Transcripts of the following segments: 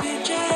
we just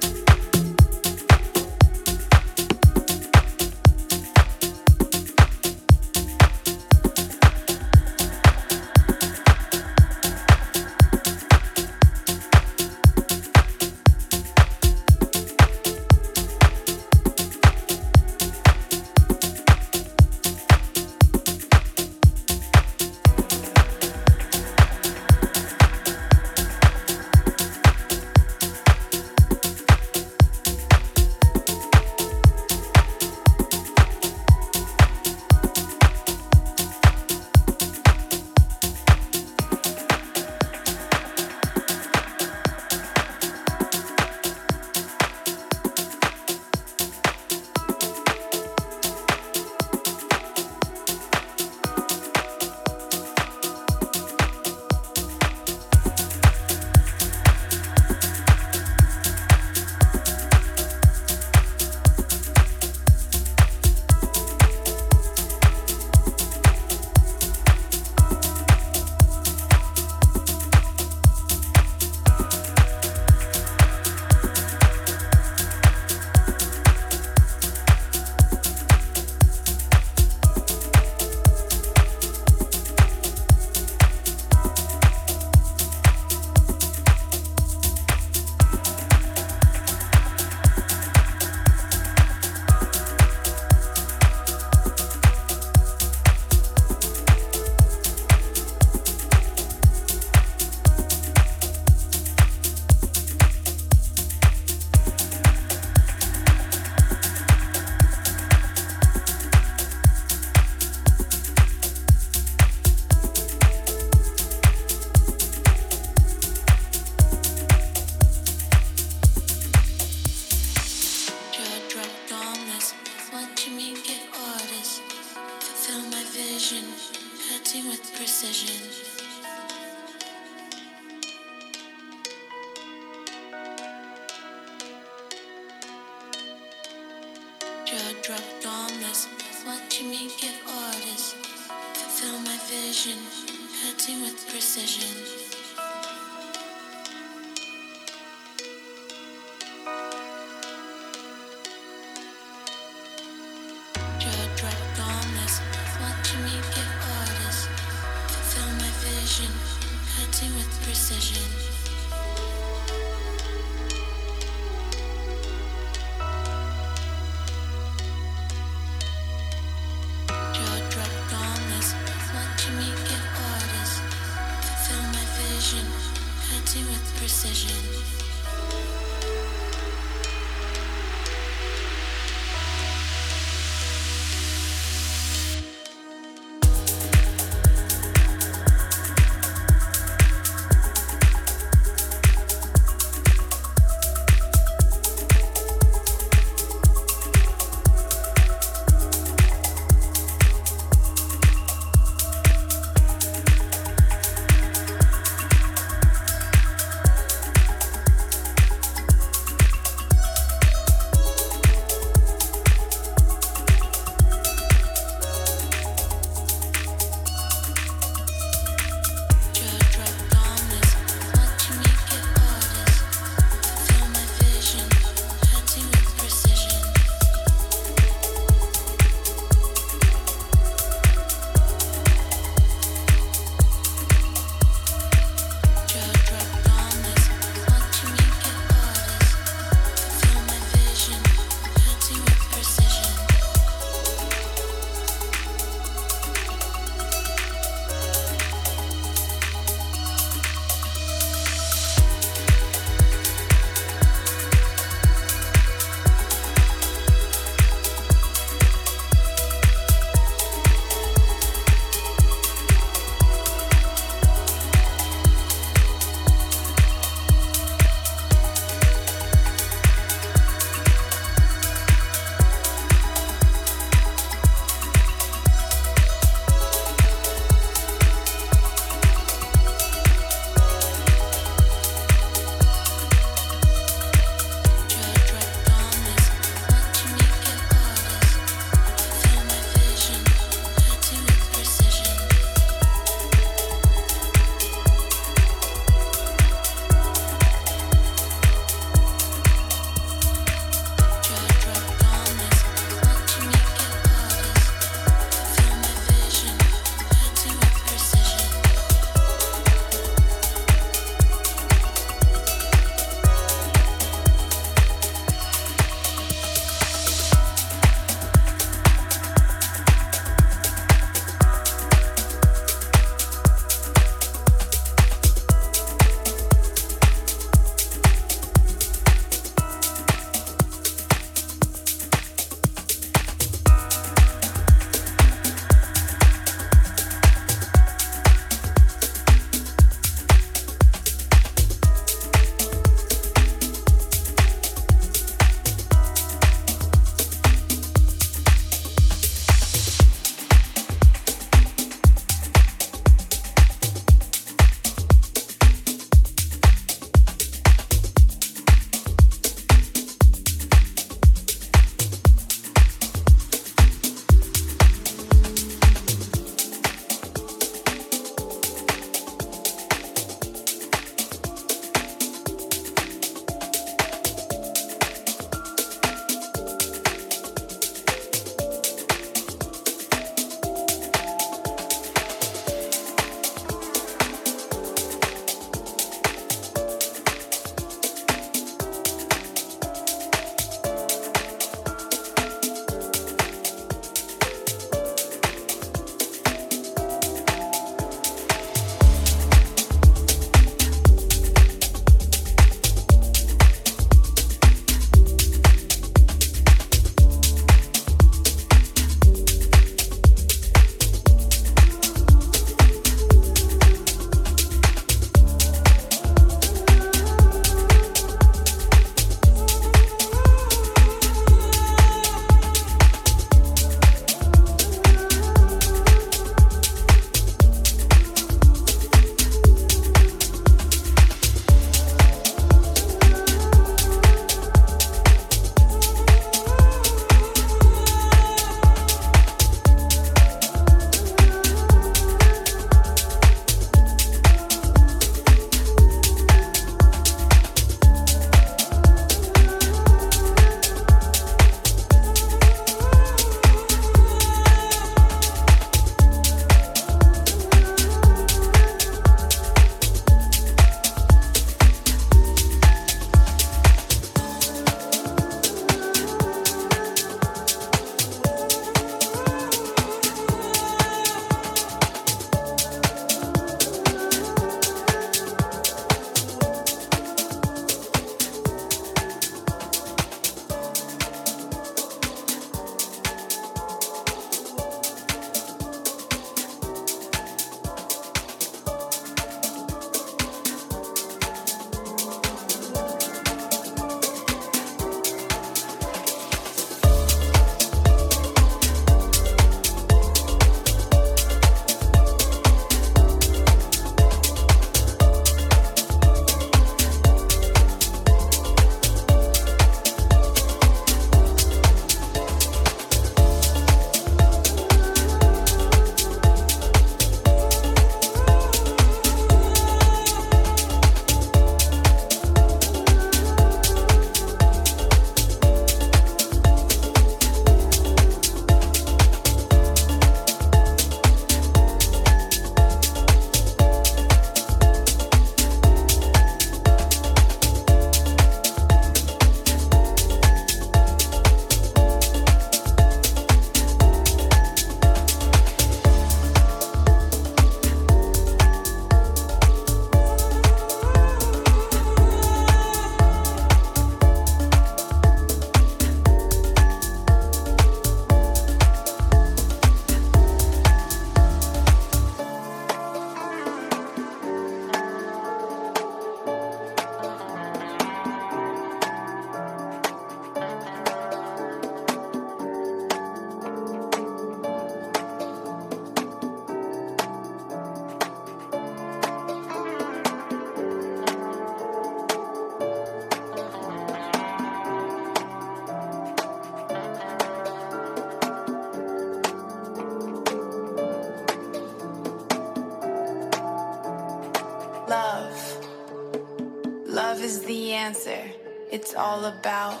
It's all about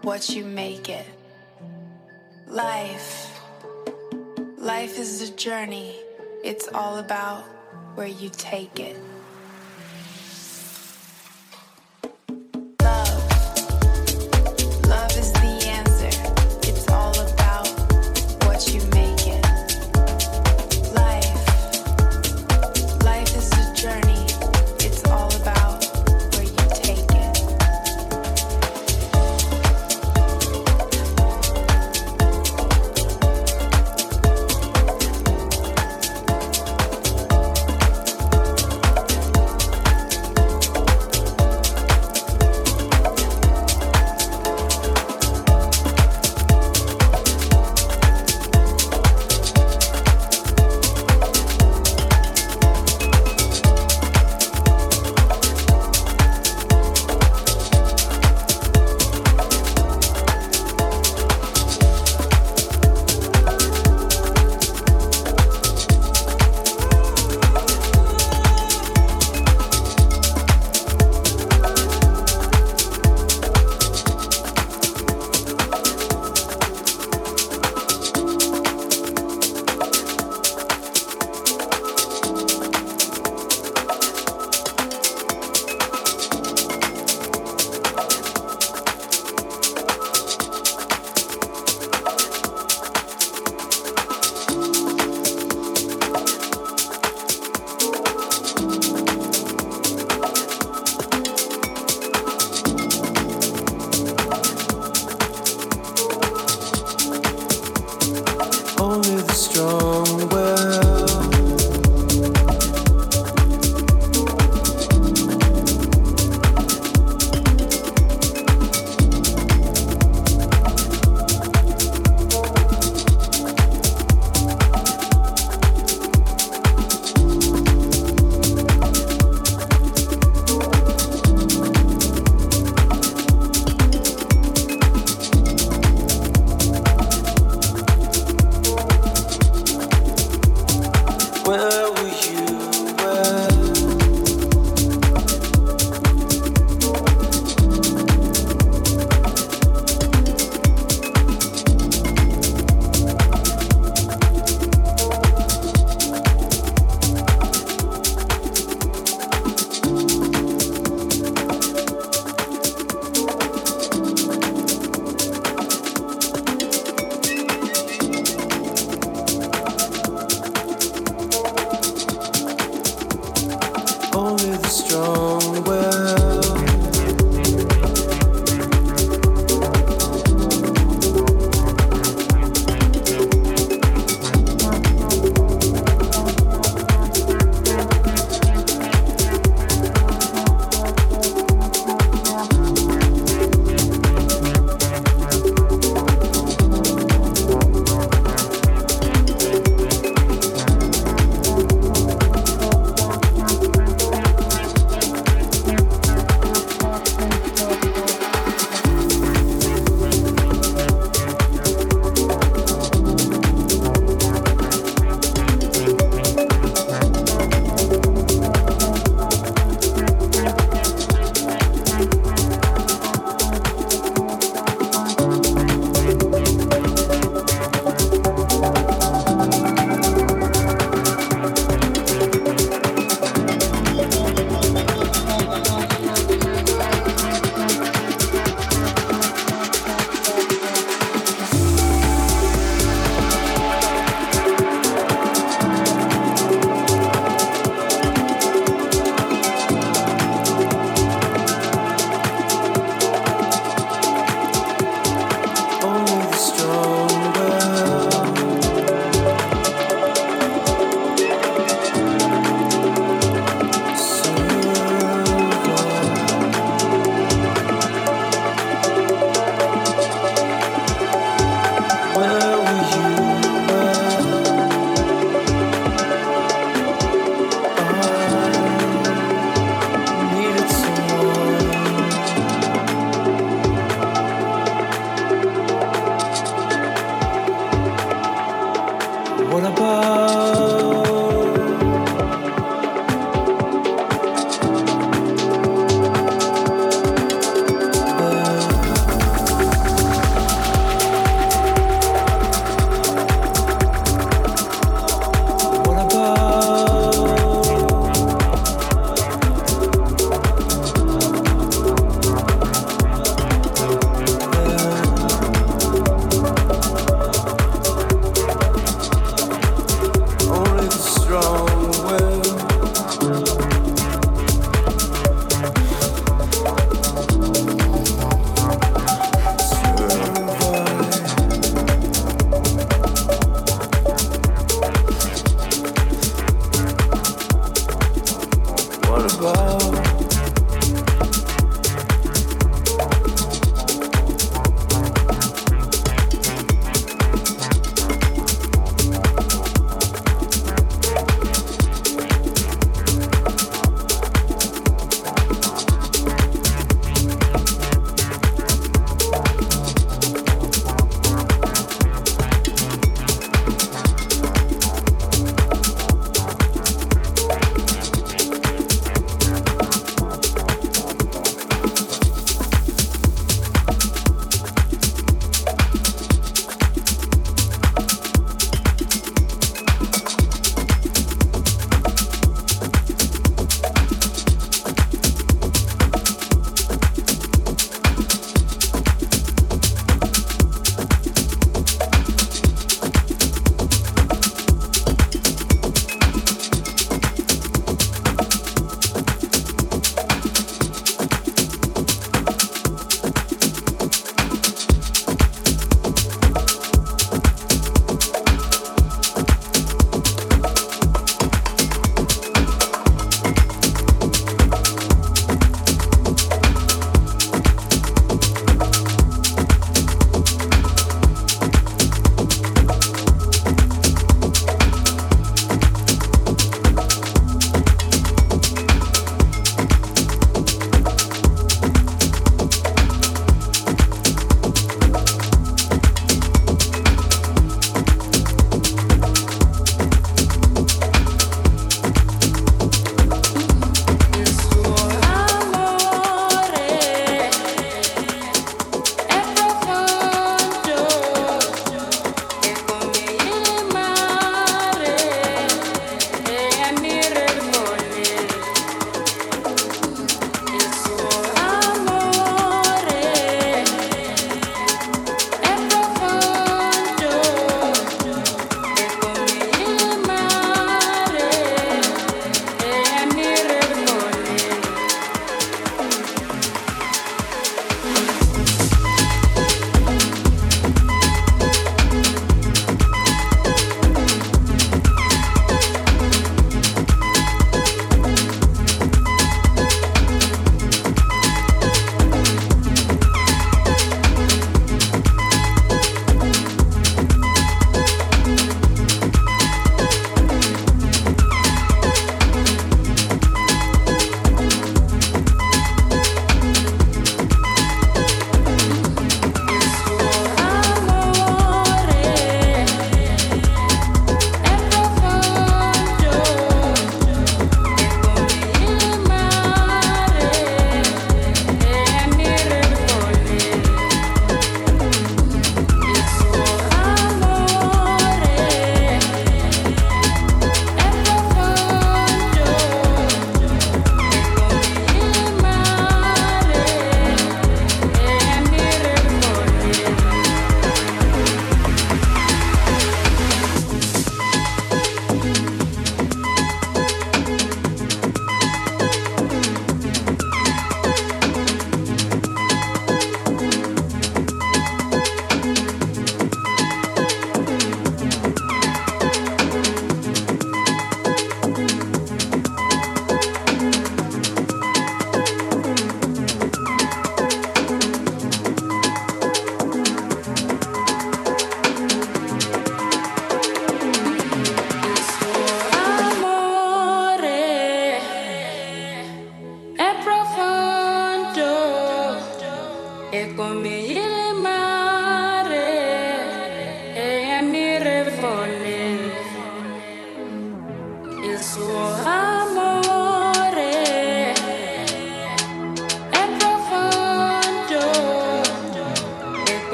what you make it. Life. Life is a journey. It's all about where you take it.